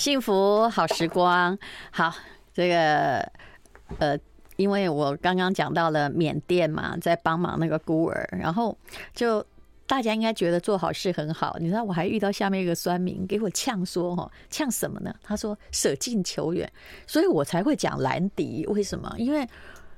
幸福好时光，好，这个呃，因为我刚刚讲到了缅甸嘛，在帮忙那个孤儿，然后就大家应该觉得做好事很好，你知道我还遇到下面一个酸民给我呛说哈，呛什么呢？他说舍近求远，所以我才会讲兰迪，为什么？因为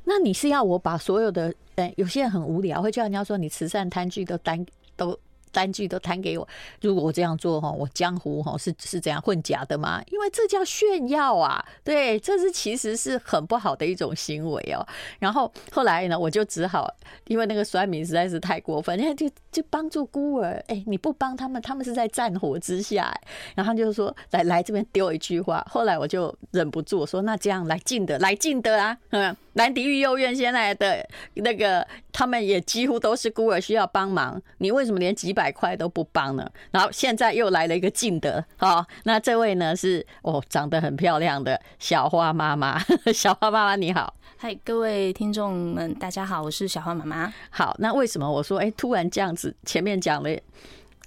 那你是要我把所有的，哎，有些人很无聊，会叫人家说你慈善摊具都单都。单据都摊给我，如果我这样做哈，我江湖哈是是这样混假的吗？因为这叫炫耀啊，对，这是其实是很不好的一种行为哦。然后后来呢，我就只好因为那个酸民实在是太过分，你看就就帮助孤儿，哎，你不帮他们，他们是在战火之下。然后就是说来来这边丢一句话，后来我就忍不住我说，那这样来敬德来敬德啊，嗯。兰迪育幼院现在的那个，他们也几乎都是孤儿需要帮忙，你为什么连几百块都不帮呢？然后现在又来了一个近的，好，那这位呢是哦，长得很漂亮的小花妈妈，小花妈妈你好，嗨，各位听众们，大家好，我是小花妈妈。好，那为什么我说哎，突然这样子，前面讲了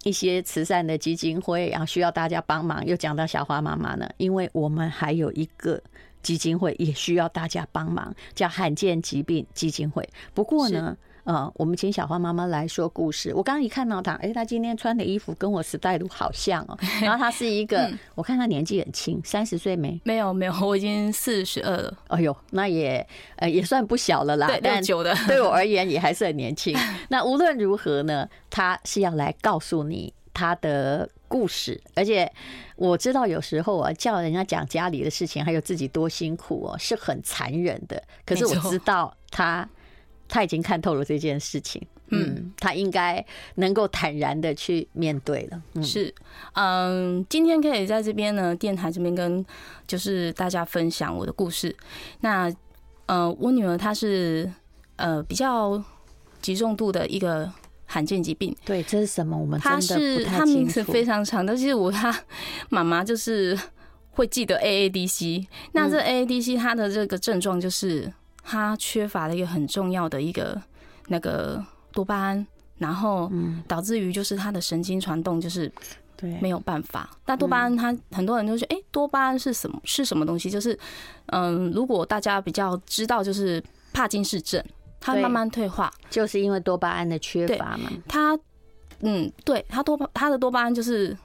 一些慈善的基金会，然后需要大家帮忙，又讲到小花妈妈呢？因为我们还有一个。基金会也需要大家帮忙，叫罕见疾病基金会。不过呢，呃，我们请小花妈妈来说故事。我刚刚一看到她，哎，她今天穿的衣服跟我时代都好像哦。然后她是一个，我看她年纪很轻，三十岁没？没有，没有，我已经四十二了。哎呦，那也呃也算不小了啦。对，但久的，对我而言也还是很年轻。那无论如何呢，她是要来告诉你她的。故事，而且我知道有时候啊，叫人家讲家里的事情，还有自己多辛苦哦，是很残忍的。可是我知道他他已经看透了这件事情，嗯，他应该能够坦然的去面对了。嗯、是，嗯，今天可以在这边呢，电台这边跟就是大家分享我的故事。那呃，我女儿她是呃比较集重度的一个。罕见疾病，对，这是什么？我们他是他名字非常长，但是我他妈妈就是会记得 AADC。那这 AADC 它的这个症状就是他缺乏了一个很重要的一个那个多巴胺，然后导致于就是他的神经传动就是对没有办法。那多巴胺，他很多人都说，哎，多巴胺是什么？是什么东西？就是嗯，如果大家比较知道，就是帕金氏症。它慢慢退化，就是因为多巴胺的缺乏嘛。它，嗯，对，它多巴，它的多巴胺就是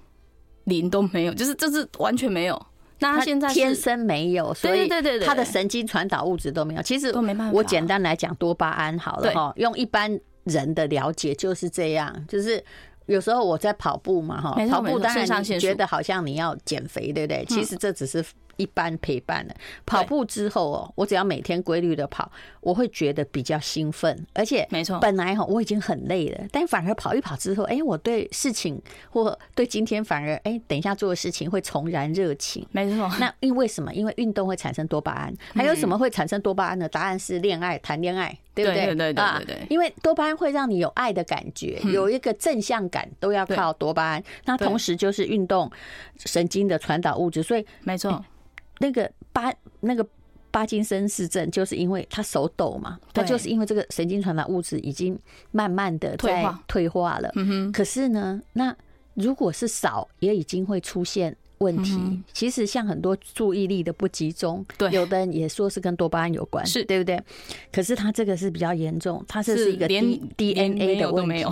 零都没有，就是就是完全没有。那他现在天生没有，所以对对对，它的神经传导物质都没有。其实都没办法。我简单来讲，多巴胺好了哈，用一般人的了解就是这样，就是有时候我在跑步嘛哈，跑步当然觉得好像你要减肥，对不对？其实这只是。一般陪伴的跑步之后哦，我只要每天规律的跑，我会觉得比较兴奋，而且没错，本来哈我已经很累了，但反而跑一跑之后，哎，我对事情或对今天反而哎，等一下做的事情会重燃热情。没错，那因为什么？因为运动会产生多巴胺，还有什么会产生多巴胺呢？答案是恋爱，谈恋爱，对不对？对对对对对。因为多巴胺会让你有爱的感觉，有一个正向感，都要靠多巴胺。那同时就是运动神经的传导物质，所以没错。那个巴那个巴金森氏症，就是因为他手抖嘛，他就是因为这个神经传导物质已经慢慢的在退化了。嗯哼。可是呢，那如果是少，也已经会出现问题。其实像很多注意力的不集中，对，有的人也说是跟多巴胺有关，是对不对？可是他这个是比较严重，他这是一个 D DNA 的问题，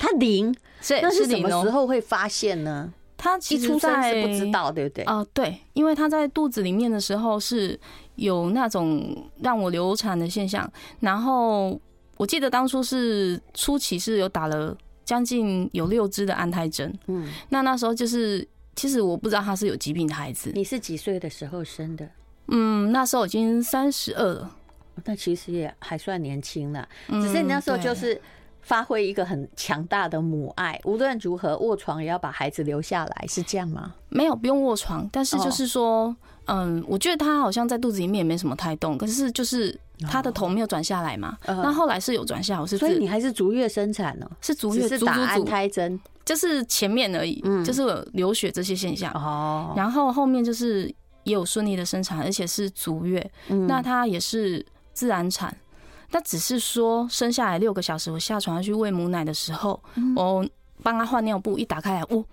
他零，所以那是什么时候会发现呢？他其实在不知道，对不对？啊，对，因为他在肚子里面的时候是有那种让我流产的现象，然后我记得当初是初期是有打了将近有六支的安胎针，嗯，那那时候就是其实我不知道他是有疾病的孩子。你是几岁的时候生的？嗯，那时候已经三十二了，那其实也还算年轻了，只是你那时候就是。发挥一个很强大的母爱，无论如何卧床也要把孩子留下来，是这样吗？没有，不用卧床，但是就是说，嗯，我觉得他好像在肚子里面也没什么胎动，可是就是他的头没有转下来嘛。那后来是有转下，我是所以你还是足月生产呢？是足月，是打安胎针，就是前面而已，就是有流血这些现象哦。然后后面就是也有顺利的生产，而且是足月，那他也是自然产。那只是说生下来六个小时，我下床要去喂母奶的时候，我帮他换尿布，一打开来，哦，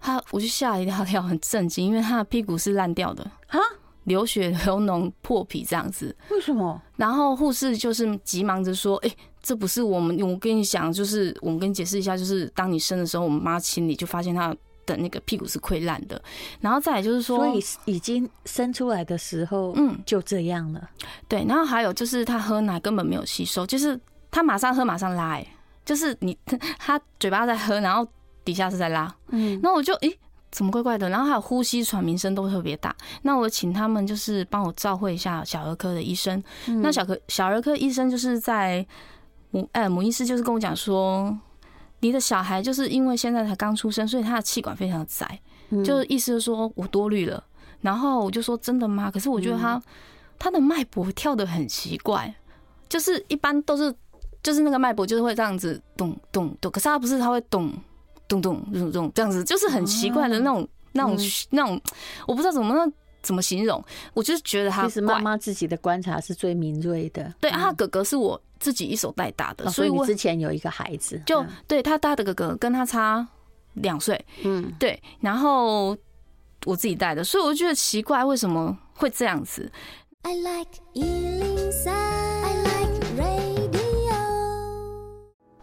他我就吓了一跳，跳很震惊，因为他的屁股是烂掉的啊，流血流脓破皮这样子。为什么？然后护士就是急忙着说：“哎、欸，这不是我们，我跟你讲，就是我们跟你解释一下，就是当你生的时候，我们妈清理就发现他。”的那个屁股是溃烂的，然后再来就是说，所以已经生出来的时候，嗯，就这样了。对，然后还有就是他喝奶根本没有吸收，就是他马上喝马上拉，哎，就是你他嘴巴在喝，然后底下是在拉，嗯，那我就诶，怎么怪怪的？然后还有呼吸喘鸣声都特别大，那我请他们就是帮我照会一下小儿科的医生，那小科小儿科医生就是在母哎母医师就是跟我讲说。你的小孩就是因为现在才刚出生，所以他的气管非常的窄，就是意思是说我多虑了。然后我就说真的吗？可是我觉得他他的脉搏跳的很奇怪，就是一般都是就是那个脉搏就是会这样子咚咚咚，可是他不是，他会咚咚咚咚咚这样子，就是很奇怪的那种那种那种，我不知道怎么怎么形容。我就是觉得他其实妈妈自己的观察是最敏锐的。对啊，他哥哥是我。自己一手带大的，所以我之前有一个孩子，就对他大的哥哥跟他差两岁，嗯，对，然后我自己带的，所以我觉得奇怪，为什么会这样子？I like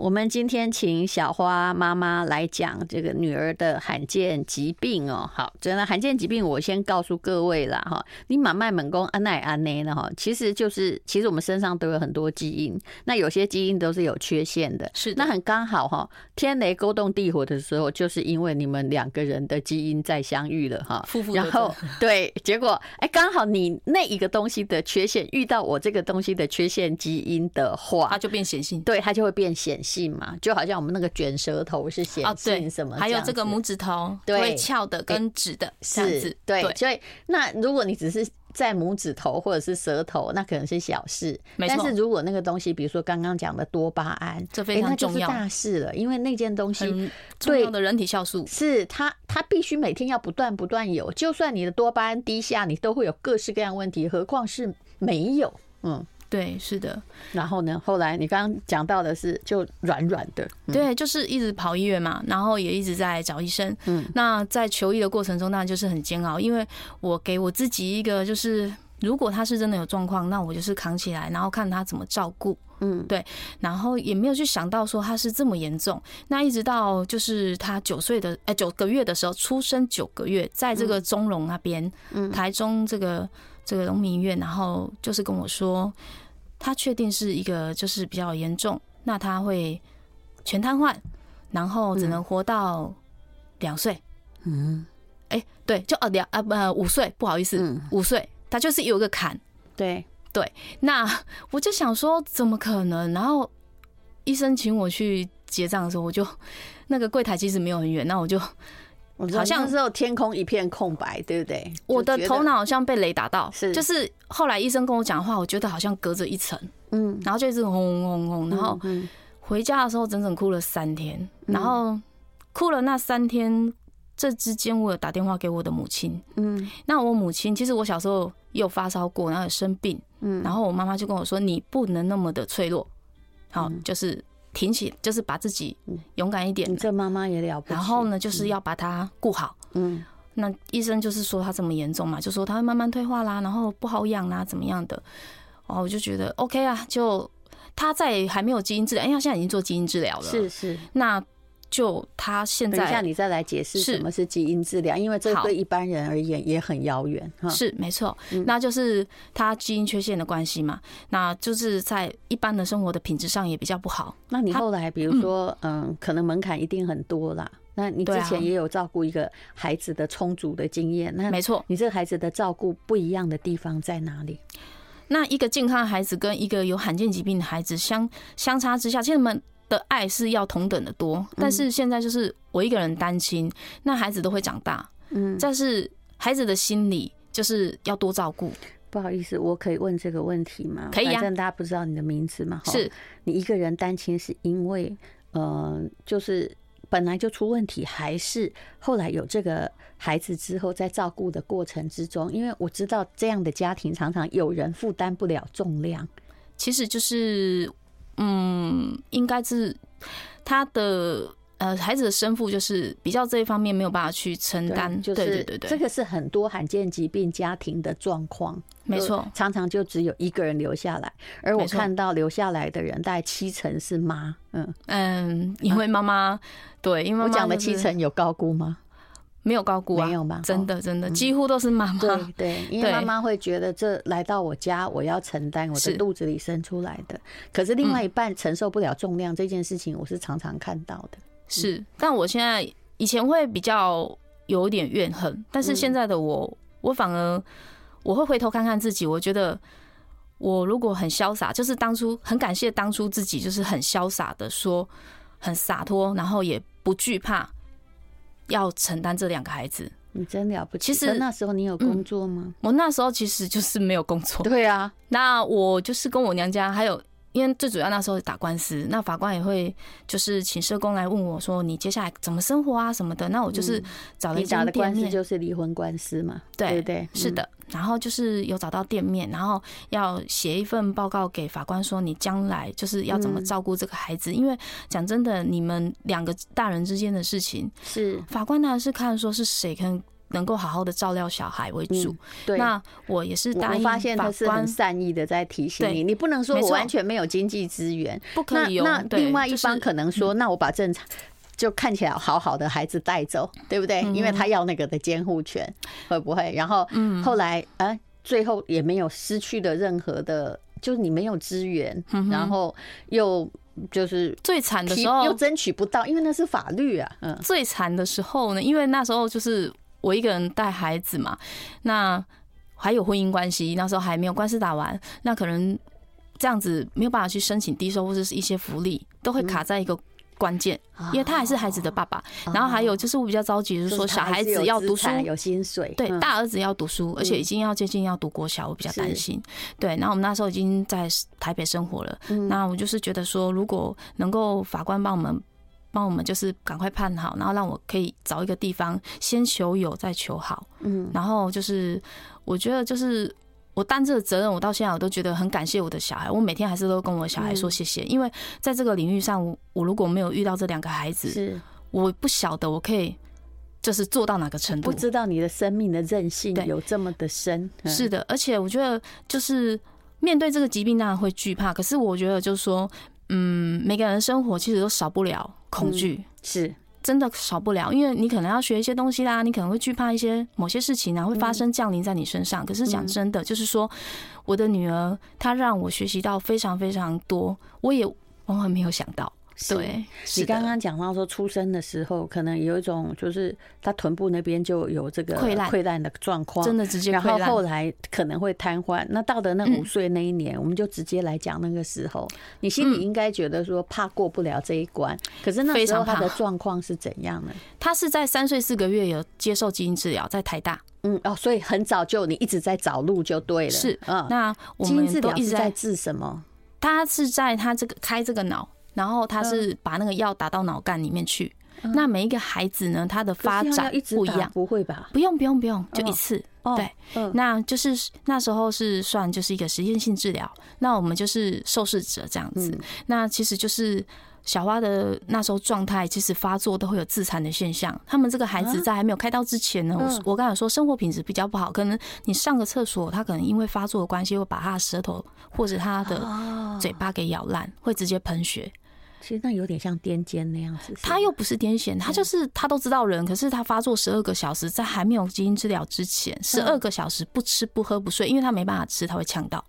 我们今天请小花妈妈来讲这个女儿的罕见疾病哦。好，真的罕见疾病，我先告诉各位啦哈。你买卖猛攻安奈安奈呢哈，其实就是其实我们身上都有很多基因，那有些基因都是有缺陷的。是，那很刚好哈，天雷勾动地火的时候，就是因为你们两个人的基因在相遇了哈。然后 对，结果哎，刚好你那一个东西的缺陷遇到我这个东西的缺陷基因的话，它就变显性。对，它就会变显性。性嘛，就好像我们那个卷舌头是显性什么，还有这个拇指头对翘的跟直的是，对，所以那如果你只是在拇指头或者是舌头，那可能是小事。但是如果那个东西，比如说刚刚讲的多巴胺，这非常重要，大事了，因为那件东西重要的人体酵素是它，它必须每天要不断不断有，就算你的多巴胺低下，你都会有各式各样问题，何况是没有，嗯。对，是的。然后呢？后来你刚刚讲到的是就软软的，嗯、对，就是一直跑医院嘛，然后也一直在找医生。嗯，那在求医的过程中，那就是很煎熬，因为我给我自己一个，就是如果他是真的有状况，那我就是扛起来，然后看他怎么照顾。嗯，对。然后也没有去想到说他是这么严重。那一直到就是他九岁的哎九个月的时候，出生九个月，在这个中龙那边，嗯，台中这个。这个农民医院，然后就是跟我说，他确定是一个就是比较严重，那他会全瘫痪，然后只能活到两岁。嗯，哎，对，就哦两啊不五岁，不好意思，五岁，他就是有一个坎。对对，那我就想说，怎么可能？然后医生请我去结账的时候，我就那个柜台其实没有很远，那我就。好像是有天空一片空白，对不对？我的头脑好像被雷打到，是就是后来医生跟我讲话，我觉得好像隔着一层，嗯，然后就一直轰轰轰轰，然后回家的时候整整哭了三天，然后哭了那三天，这之间我有打电话给我的母亲，嗯，那我母亲其实我小时候也有发烧过，然后有生病，嗯，然后我妈妈就跟我说，你不能那么的脆弱，好，就是。挺起，就是把自己勇敢一点。你这妈妈也了不起。然后呢，就是要把它顾好。嗯，那医生就是说他这么严重嘛，就说他会慢慢退化啦，然后不好养啦，怎么样的。哦，我就觉得 OK 啊，就他在还没有基因治疗，因为他现在已经做基因治疗了。是是。那。就他现在，等一下你再来解释什么是基因治疗，因为这对一般人而言也很遥远。是没错，那就是他基因缺陷的关系嘛，那就是在一般的生活的品质上也比较不好。那你后来比如说，嗯，可能门槛一定很多啦。那你之前也有照顾一个孩子的充足的经验，那没错，你这个孩子的照顾不一样的地方在哪里？那一个健康的孩子跟一个有罕见疾病的孩子相相差之下，其实我们。的爱是要同等的多，但是现在就是我一个人单亲，那孩子都会长大，嗯，但是孩子的心理就是要多照顾。不好意思，我可以问这个问题吗？可以啊。反正大家不知道你的名字嘛？是你一个人单亲是因为呃，就是本来就出问题，还是后来有这个孩子之后，在照顾的过程之中，因为我知道这样的家庭常常有人负担不了重量，其实就是。嗯，应该是他的呃，孩子的生父就是比较这一方面没有办法去承担，就是对对对，这个是很多罕见疾病家庭的状况，没错，常常就只有一个人留下来，而我看到留下来的人大概七成是妈，嗯。嗯，因为妈妈对，因为我讲的七成有高估吗？没有高估啊，没有吗？真的真的几乎都是妈妈，对对，因为妈妈会觉得这来到我家，我要承担我的肚子里生出来的，可是另外一半承受不了重量这件事情，我是常常看到的。是，但我现在以前会比较有点怨恨，但是现在的我，我反而我会回头看看自己，我觉得我如果很潇洒，就是当初很感谢当初自己，就是很潇洒的说，很洒脱，然后也不惧怕要承担这两个孩子。你真了不起。其实那时候你有工作吗？我那时候其实就是没有工作。对啊，那我就是跟我娘家还有。因为最主要那时候打官司，那法官也会就是请社工来问我说，你接下来怎么生活啊什么的。那我就是找了一家店面，就是离婚官司嘛，对对，是的。然后就是有找到店面，然后要写一份报告给法官说，你将来就是要怎么照顾这个孩子。因为讲真的，你们两个大人之间的事情，是法官呢是看说是谁可能。够好好的照料小孩为主，对。那我也是我发现他是很善意的在提醒你，你不能说我完全没有经济资源，不可以。那另外一方可能说，那我把正常就看起来好好的孩子带走，对不对？因为他要那个的监护权，会不会？然后后来啊，最后也没有失去的任何的，就是你没有资源，然后又就是最惨的时候又争取不到，因为那是法律啊。嗯，最惨的时候呢，因为那时候就是。我一个人带孩子嘛，那还有婚姻关系，那时候还没有官司打完，那可能这样子没有办法去申请低收或者是一些福利，都会卡在一个关键，因为他还是孩子的爸爸。然后还有就是我比较着急，就是说小孩子要读书，有薪水，对，大儿子要读书，而且已经要接近要读国小，我比较担心。对，然后我们那时候已经在台北生活了，那我就是觉得说，如果能够法官帮我们。帮我们就是赶快判好，然后让我可以找一个地方先求有再求好。嗯，然后就是我觉得就是我担这个责任，我到现在我都觉得很感谢我的小孩。我每天还是都跟我小孩说谢谢，因为在这个领域上，我我如果没有遇到这两个孩子，是我不晓得我可以就是做到哪个程度。不知道你的生命的韧性有这么的深。是的，而且我觉得就是面对这个疾病，当然会惧怕。可是我觉得就是说，嗯，每个人生活其实都少不了。恐惧是真的少不了，因为你可能要学一些东西啦，你可能会惧怕一些某些事情啊，会发生降临在你身上。可是讲真的，就是说，我的女儿她让我学习到非常非常多，我也往往没有想到。对，你刚刚讲到说出生的时候，可能有一种就是他臀部那边就有这个溃烂溃烂的状况，真的直接。然后后来可能会瘫痪。那到的那五岁那一年，我们就直接来讲那个时候，你心里应该觉得说怕过不了这一关。可是那时候他的状况是怎样呢？他是在三岁四个月有接受基因治疗，在台大。嗯哦，所以很早就你一直在找路就对了。是嗯，那基因治疗一直在治什么？他是在他这个开这个脑。然后他是把那个药打到脑干里面去。那每一个孩子呢，他的发展不一样。不会吧？不用不用不用，就一次。对，那就是那时候是算就是一个实验性治疗。那我们就是受试者这样子。那其实就是。小花的那时候状态，其实发作都会有自残的现象。他们这个孩子在还没有开刀之前呢，我我刚才说生活品质比较不好，可能你上个厕所，他可能因为发作的关系，会把他的舌头或者他的嘴巴给咬烂，会直接喷血。其实那有点像癫痫那样子。他又不是癫痫，他就是他都知道人，可是他发作十二个小时，在还没有基因治疗之前，十二个小时不吃不喝不睡，因为他没办法吃，他会呛到。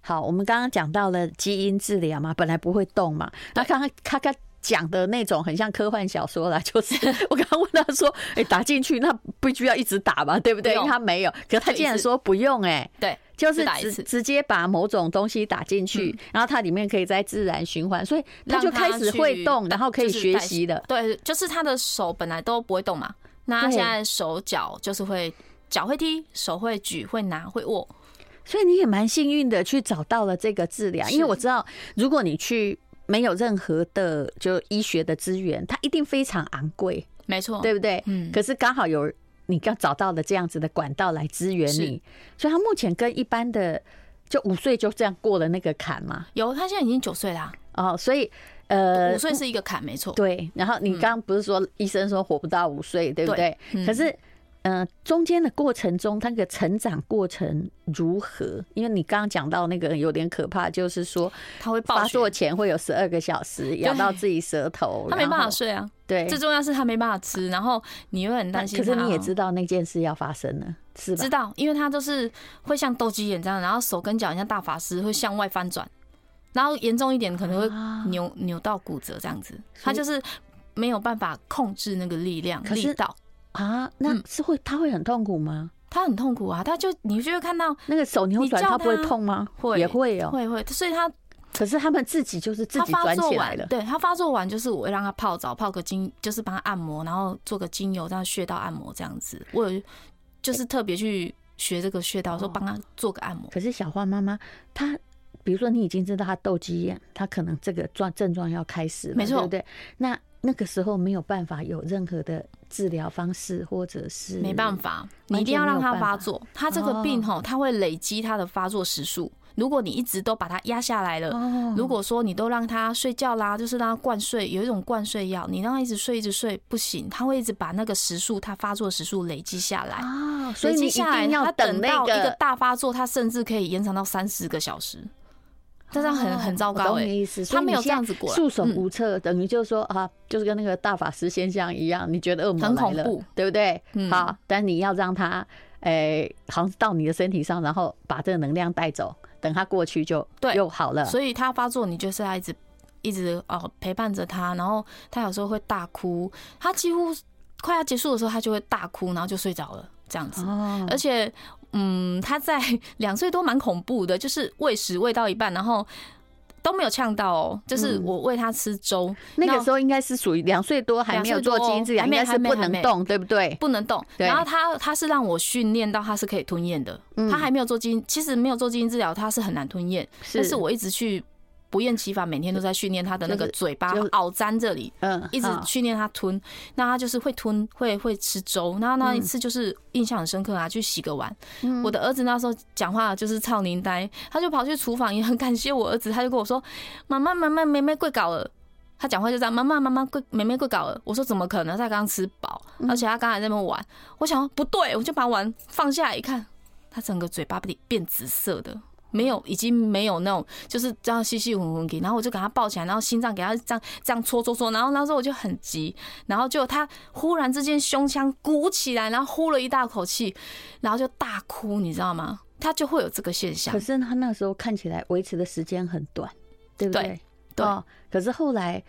好，我们刚刚讲到了基因治疗嘛，本来不会动嘛。那刚刚他刚讲的那种很像科幻小说啦，就是 我刚刚问他说：“哎，打进去那必须要一直打嘛，对不对？”因为他没有，可是他竟然说不用哎，对，就是直直接把某种东西打进去，然后它里面可以再自然循环，所以它就开始会动，然后可以学习的。对，就是他的手本来都不会动嘛，那现在手脚就是会脚会踢，手会举，会拿，会握。所以你也蛮幸运的去找到了这个治疗，因为我知道，如果你去没有任何的就医学的资源，它一定非常昂贵，没错，对不对？嗯。可是刚好有你刚找到了这样子的管道来支援你，所以他目前跟一般的就五岁就这样过了那个坎嘛？有，他现在已经九岁啦。哦，所以呃，五岁是一个坎，没错。对，然后你刚刚不是说医生说活不到五岁，对不对？可是。嗯，中间的过程中，他那个成长过程如何？因为你刚刚讲到那个有点可怕，就是说他会发作前会有十二个小时咬到自己舌头，他没办法睡啊。对，最重要是他没办法吃，然后你又很担心。可是你也知道那件事要发生了，是吧？知道，因为他就是会像斗鸡眼这样，然后手跟脚像大法师会向外翻转，然后严重一点可能会扭扭到骨折这样子。他就是没有办法控制那个力量力道。啊，那是会，他会很痛苦吗？他很痛苦啊，他就你就会看到那个手扭转，他不会痛吗？会，也会哦，会会。所以他，可是他们自己就是自己转起来了。对，他发作完就是我会让他泡澡，泡个精，就是帮他按摩，然后做个精油，这样穴道按摩这样子。我有就是特别去学这个穴道，说帮他做个按摩。可是小花妈妈，她比如说你已经知道她斗鸡眼，她可能这个状症状要开始了，没错，对不对？那那个时候没有办法有任何的治疗方式，或者是没办法，你一定要让他发作。他这个病吼，他会累积他的发作时数。如果你一直都把它压下来了，如果说你都让他睡觉啦，就是让他灌睡，有一种灌睡药，你让他一直睡一直睡不行，他会一直把那个时数，他发作时数累积下来啊。所以你一定要等到一个大发作，他甚至可以延长到三十个小时。这样很很糟糕，欸，意思。他没有这样子过，束手无策，等于就是说啊，就是跟那个大法师现象一样，你觉得恶魔很恐怖，对不对？好，但你要让他，诶，好像到你的身体上，然后把这个能量带走，等他过去就对又好了。所以他发作，你就是要一直一直哦陪伴着他，然后他有时候会大哭，他几乎快要结束的时候，他就会大哭，然后就睡着了，这样子，而且。嗯，他在两岁多蛮恐怖的，就是喂食喂到一半，然后都没有呛到哦。就是我喂他吃粥，那个时候应该是属于两岁多，还没有做基因治疗，应该是不能动，对不对？不能动。然后他他是让我训练到他是可以吞咽的，他还没有做基因，其实没有做基因治疗，他是很难吞咽，但是我一直去。不厌其烦，每天都在训练他的那个嘴巴咬粘这里，嗯，一直训练他吞，那他就是会吞，会会吃粥。然后那一次就是印象很深刻啊，去洗个碗。我的儿子那时候讲话就是操您呆，他就跑去厨房，也很感谢我儿子，他就跟我说：“妈妈妈妈，妹妹跪搞了。”他讲话就这样：“妈妈妈妈，跪妹妹跪搞了。”我说：“怎么可能？他刚刚吃饱，而且他刚才在那边玩。”我想不对，我就把碗放下来一看，他整个嘴巴变变紫色的。没有，已经没有那种，就是这样细细混混给，然后我就给他抱起来，然后心脏给他这样这样搓搓搓，然后那时候我就很急，然后就他忽然之间胸腔鼓起来，然后呼了一大口气，然后就大哭，你知道吗？他就会有这个现象。可是他那时候看起来维持的时间很短，对不对？对。对哦，可是后来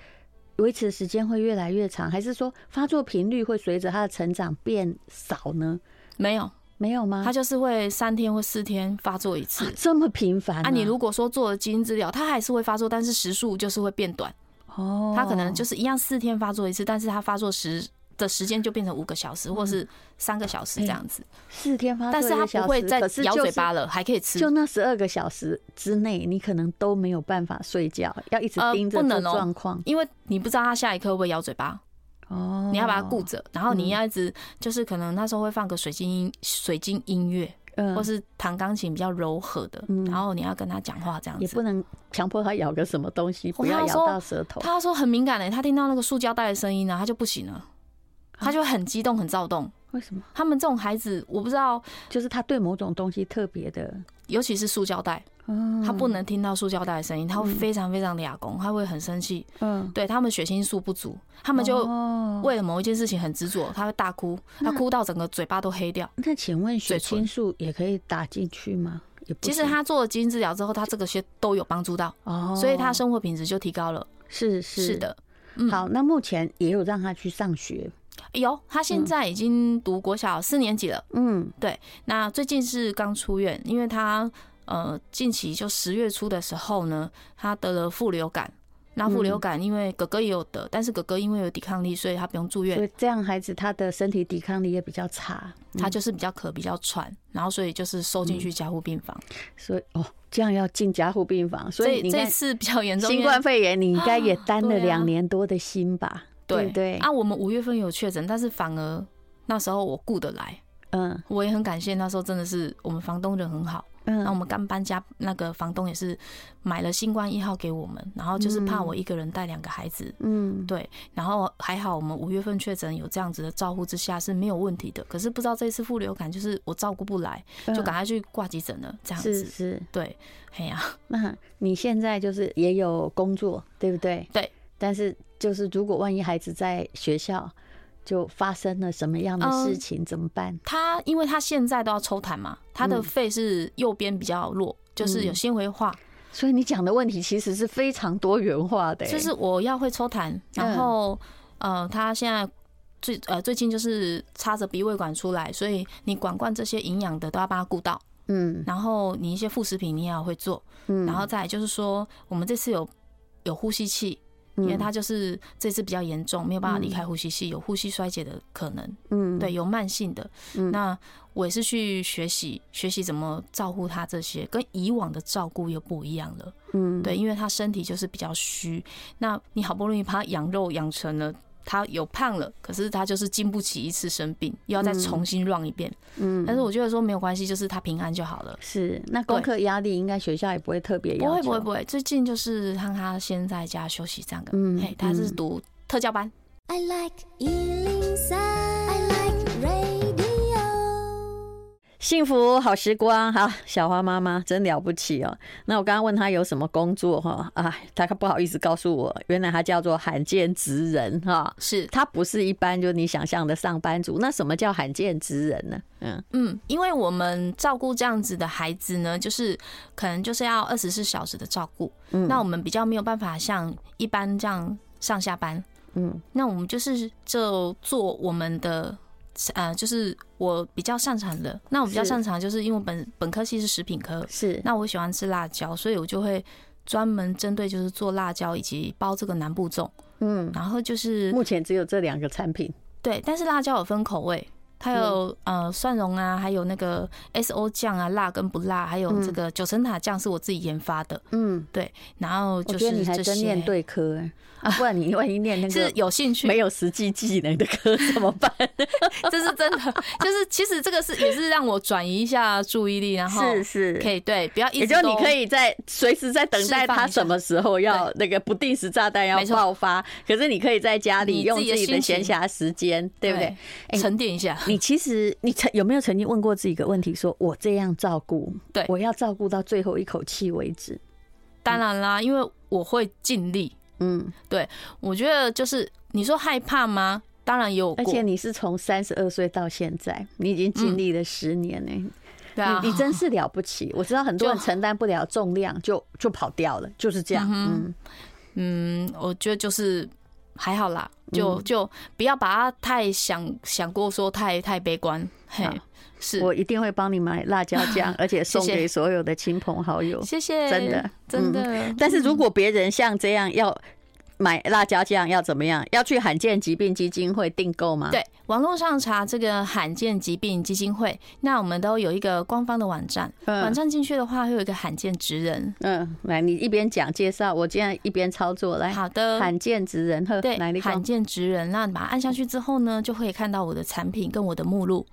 维持的时间会越来越长，还是说发作频率会随着他的成长变少呢？没有。没有吗？他就是会三天或四天发作一次，这么频繁啊！你如果说做了基因治疗，他还是会发作，但是时数就是会变短。哦，他可能就是一样四天发作一次，但是他发作时的时间就变成五个小时，或是三个小时这样子。四天发作，但是他不会再咬嘴巴了，还可以吃。就那十二个小时之内，你可能都没有办法睡觉，要一直盯着这状况，因为你不知道他下一刻会不会咬嘴巴。哦，你要把它顾着，然后你要一直就是可能那时候会放个水晶音水晶音乐，嗯，或是弹钢琴比较柔和的，然后你要跟他讲话这样子，也不能强迫他咬个什么东西，不要咬到舌头。他说很敏感的，他听到那个塑胶袋的声音呢，他就不行了，他就很激动很躁动。为什么？他们这种孩子，我不知道，就是他对某种东西特别的，尤其是塑胶袋。他不能听到塑胶袋的声音，他会非常非常的哑公，他会很生气。嗯，对他们血清素不足，他们就为了某一件事情很执着，他会大哭，他哭到整个嘴巴都黑掉。那请问血清素也可以打进去吗？其实他做了基因治疗之后，他这个些都有帮助到，哦所以他生活品质就提高了。是是是的，好，那目前也有让他去上学，有，他现在已经读国小四年级了。嗯，对，那最近是刚出院，因为他。呃，近期就十月初的时候呢，他得了副流感。那副流感因为哥哥也有得，但是哥哥因为有抵抗力，所以他不用住院。所以这样孩子他的身体抵抗力也比较差，他就是比较咳、比较喘，然后所以就是收进去加护病房。所以哦，这样要进加护病房，所以你这次比较严重。新冠肺炎你应该也担了 两年多的心吧？对对啊，我们五月份有确诊，但是反而那时候我顾得来。嗯，我也很感谢那时候真的是我们房东人很好。嗯，那我们刚搬家，那个房东也是买了新冠一号给我们，然后就是怕我一个人带两个孩子，嗯，对，然后还好我们五月份确诊有这样子的照顾之下是没有问题的。可是不知道这次副流感就是我照顾不来，就赶快去挂急诊了，这样子是是，对，哎呀，那你现在就是也有工作，对不对？对，但是就是如果万一孩子在学校。就发生了什么样的事情？怎么办？嗯、他因为他现在都要抽痰嘛，他的肺是右边比较弱，嗯、就是有纤维化，所以你讲的问题其实是非常多元化的。就是我要会抽痰，然后呃，他现在最呃最近就是插着鼻胃管出来，所以你管管这些营养的都要帮他顾到，嗯，然后你一些副食品你也要会做，嗯，然后再就是说我们这次有有呼吸器。因为他就是这次比较严重，没有办法离开呼吸器，有呼吸衰竭的可能。嗯，对，有慢性的。那我也是去学习学习怎么照顾他，这些跟以往的照顾又不一样了。嗯，对，因为他身体就是比较虚，那你好不容易把他养肉养成了。他有胖了，可是他就是经不起一次生病，又要再重新 run 一遍。嗯，但是我觉得说没有关系，就是他平安就好了。是，那功课压力应该学校也不会特别不会不会不会。最近就是让他先在家休息这样的。嗯，嘿，他是读特教班。I like 幸福好时光，好，小花妈妈真了不起哦。那我刚刚问她有什么工作哈，啊，她不好意思告诉我，原来她叫做罕见职人哈，是她不是一般就你想象的上班族。那什么叫罕见职人呢？嗯嗯，因为我们照顾这样子的孩子呢，就是可能就是要二十四小时的照顾，嗯，那我们比较没有办法像一般这样上下班，嗯，那我们就是就做我们的。呃，就是我比较擅长的。那我比较擅长，就是因为本本科系是食品科，是。那我喜欢吃辣椒，所以我就会专门针对就是做辣椒以及包这个南部粽。嗯，然后就是目前只有这两个产品。对，但是辣椒有分口味，它有呃蒜蓉啊，还有那个 S O 酱啊，辣跟不辣，还有这个九层塔酱是我自己研发的。嗯，对。然后就是你还真念对科哎。不然你万一念那个是有兴趣没有实际技能的科怎么办？这是真的，就是其实这个是也是让我转移一下注意力，然后是是可以对，不要一直，也就你可以在随时在等待他什么时候要那个不定时炸弹要爆发，可是你可以在家里用自己的闲暇时间，对不对？沉淀一下。你其实你曾有没有曾经问过自己一个问题：说我这样照顾，对我要照顾到最后一口气为止？当然啦，因为我会尽力。嗯，对，我觉得就是你说害怕吗？当然有，而且你是从三十二岁到现在，你已经经历了十年呢、欸嗯。对啊，你真是了不起。我知道很多人承担不了重量就就，就跑掉了，就是这样。嗯嗯，我觉得就是还好啦，就就不要把它太想想过说太太悲观。嘿。是我一定会帮你买辣椒酱，而且送给所有的亲朋好友。谢谢，真的真的。但是如果别人像这样要买辣椒酱，要怎么样？要去罕见疾病基金会订购吗？对，网络上查这个罕见疾病基金会，那我们都有一个官方的网站。网站进去的话，会有一个罕见职人。嗯，来，你一边讲介绍，我这样一边操作。来，好的，罕见职人，对，罕见职人。那你把它按下去之后呢，就可以看到我的产品跟我的目录。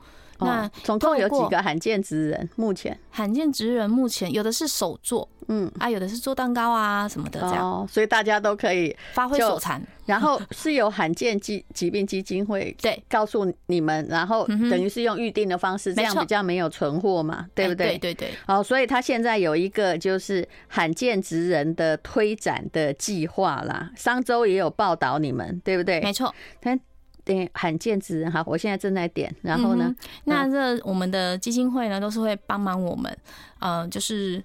那总共有几个罕见职人？目前罕见职人目前有的是手做，嗯啊，有的是做蛋糕啊什么的这样，哦，所以大家都可以发挥手残。然后是有罕见疾疾病基金会 对告诉你们，然后等于是用预定的方式，这样比较没有存货嘛，对不对？对对对。哦，所以他现在有一个就是罕见职人的推展的计划啦，商周也有报道你们，对不对？没错，他。对，罕见职人哈，我现在正在点，然后呢，嗯、那这我们的基金会呢，都是会帮忙我们，呃，就是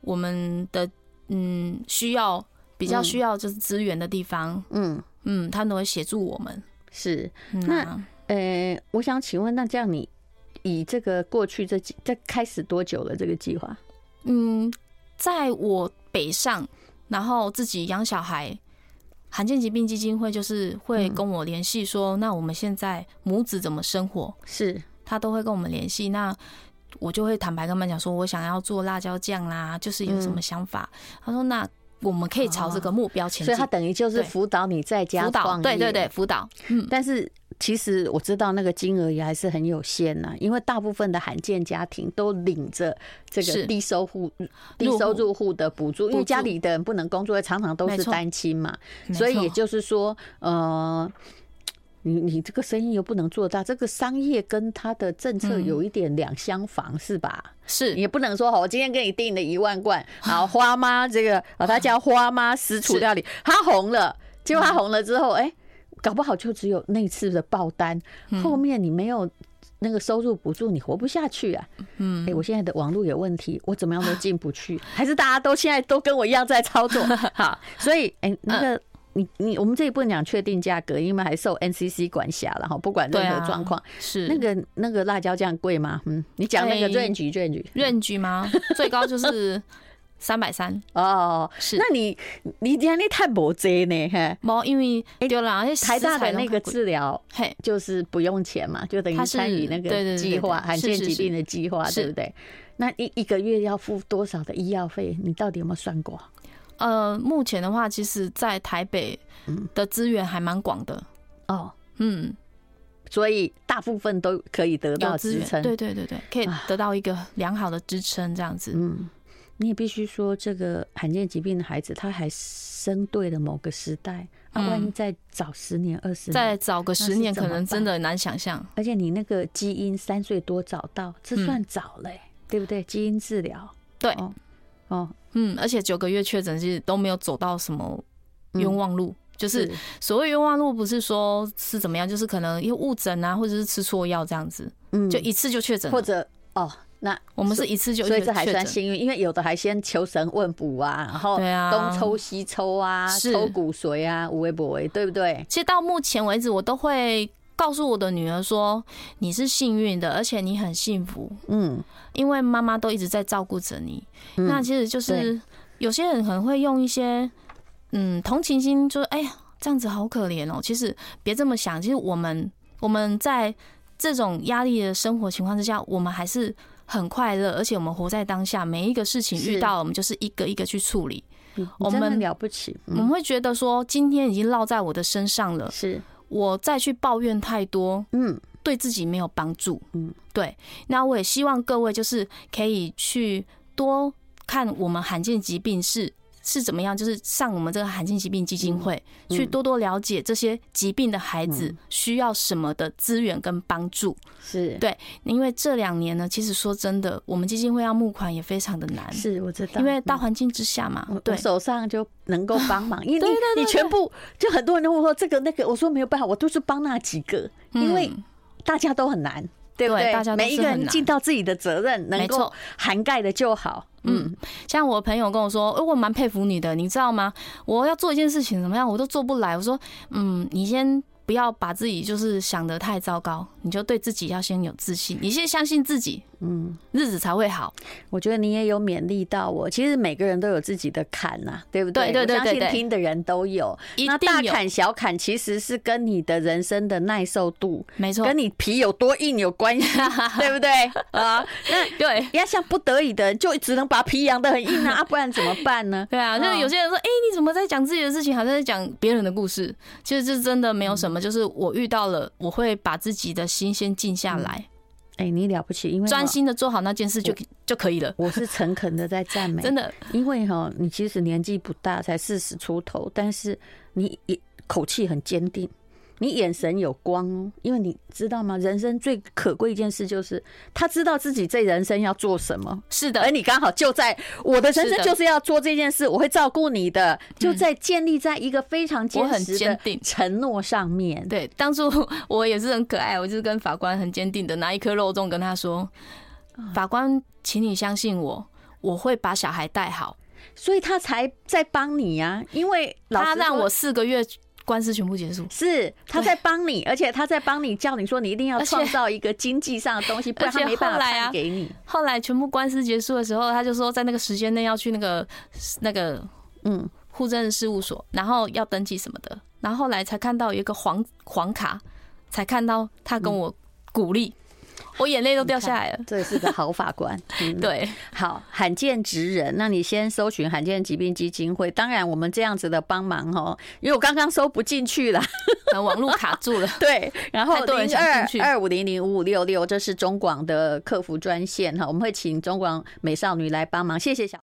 我们的嗯需要比较需要就是资源的地方，嗯嗯，他们都会协助我们。是，那呃，我想请问，那这样你以这个过去这几这开始多久了？这个计划？嗯，在我北上，然后自己养小孩。罕见疾病基金会就是会跟我联系说，那我们现在母子怎么生活？是他都会跟我们联系，那我就会坦白跟他们讲说，我想要做辣椒酱啦，就是有什么想法。他说，那我们可以朝这个目标前进。所以他等于就是辅导你在家辅导，对对对，辅导。嗯，但是其实我知道那个金额也还是很有限呐，因为大部分的罕见家庭都领着这个低收户、低收入户的补助，因为家里的人不能工作，常常都是单亲嘛，所以也就是说，呃，你你这个生意又不能做大，这个商业跟他的政策有一点两相妨，是吧？是，也不能说我今天给你订了一万罐，好花妈这个啊，他叫花妈私厨料理，他红了，结果他红了之后，哎。搞不好就只有那次的爆单，后面你没有那个收入补助，你活不下去啊。嗯，哎，我现在的网络有问题，我怎么样都进不去，还是大家都现在都跟我一样在操作？好，所以哎，那个你你我们这里不能讲确定价格，因为还受 NCC 管辖了哈，不管任何状况。是那个那个辣椒酱贵吗？嗯，你讲那个 range range range 吗？最高就是。三百三哦，是，那你你讲你太无济呢？嘿，冇，因为对啦，台大的那个治疗，嘿，就是不用钱嘛，就等于参与那个计划，罕见疾病的计划，对不对？那一一个月要付多少的医药费？你到底有没有算过？呃，目前的话，其实，在台北的资源还蛮广的哦，嗯，所以大部分都可以得到支撑，对对对对，可以得到一个良好的支撑，这样子，嗯。你也必须说，这个罕见疾病的孩子，他还生对了某个时代啊！万一再早十年、二十年，再早个十年，可能真的难想象。而且你那个基因三岁多找到，这算早嘞，对不对？基因治疗，对，哦，嗯，而且九个月确诊，是都没有走到什么冤枉路。就是所谓冤枉路，不是说是怎么样，就是可能因为误诊啊，或者是吃错药这样子，嗯，就一次就确诊，或者哦。那我们是一次就，所以这还算幸运，因为有的还先求神问卜啊，然后东抽西抽啊，抽骨髓啊，无微不微，对不对？其实到目前为止，我都会告诉我的女儿说，你是幸运的，而且你很幸福，嗯，因为妈妈都一直在照顾着你。那其实就是有些人可能会用一些嗯同情心，就是哎呀这样子好可怜哦。其实别这么想，其实我们我们在这种压力的生活情况之下，我们还是。很快乐，而且我们活在当下，每一个事情遇到，我们就是一个一个去处理。我们了不起，我们会觉得说，今天已经落在我的身上了，是我再去抱怨太多，嗯，对自己没有帮助，嗯，对。那我也希望各位就是可以去多看我们罕见疾病是。是怎么样？就是上我们这个罕见疾病基金会去多多了解这些疾病的孩子需要什么的资源跟帮助。是对，因为这两年呢，其实说真的，我们基金会要募款也非常的难。是，我知道，因为大环境之下嘛，对，手上就能够帮忙，因为你你全部就很多人都会说这个那个，我说没有办法，我都是帮那几个，因为大家都很难。对不对？大家每一个人尽到自己的责任，能够涵盖的就好。嗯，像我朋友跟我说，哎，我蛮佩服你的，你知道吗？我要做一件事情怎么样，我都做不来。我说，嗯，你先。不要把自己就是想得太糟糕，你就对自己要先有自信，你先相信自己，嗯，日子才会好。我觉得你也有勉励到我。其实每个人都有自己的坎呐，对不对？对对对，我相信听的人都有。那大坎小坎其实是跟你的人生的耐受度，没错，跟你皮有多硬有关系，对不对？啊，那对，要像不得已的人，就只能把皮养得很硬啊，不然怎么办呢？对啊，就是有些人说，哎，你怎么在讲自己的事情，好像在讲别人的故事？其实这真的没有什么。就是我遇到了，我会把自己的心先静下来。哎，你了不起，因为专心的做好那件事就就可以了。我是诚恳的在赞美，真的，因为哈，你其实年纪不大，才四十出头，但是你也口气很坚定。你眼神有光哦，因为你知道吗？人生最可贵一件事就是他知道自己这人生要做什么。是的，而你刚好就在我的人生就是要做这件事，我会照顾你的，就在建立在一个非常坚实的承诺上面。对，当初我也是很可爱，我就是跟法官很坚定的拿一颗肉粽跟他说：“法官，请你相信我，我会把小孩带好。”所以他才在帮你呀，因为他让我四个月。官司全部结束，是他在帮你，而且他在帮你，叫你说你一定要 创造一个经济上的东西，不然他没办法判给你。后来全部官司结束的时候，他就说在那个时间内要去那个那个嗯户政事务所，然后要登记什么的。然后后来才看到有一个黄黄卡，才看到他跟我鼓励。我眼泪都掉下来了。这是个好法官，嗯、对，好罕见职人。那你先搜寻罕见疾病基金会。当然，我们这样子的帮忙哦，因为我刚刚搜不进去了，网络卡住了。对，然后零二二五零零五五六六，这是中广的客服专线哈，我们会请中广美少女来帮忙。谢谢小。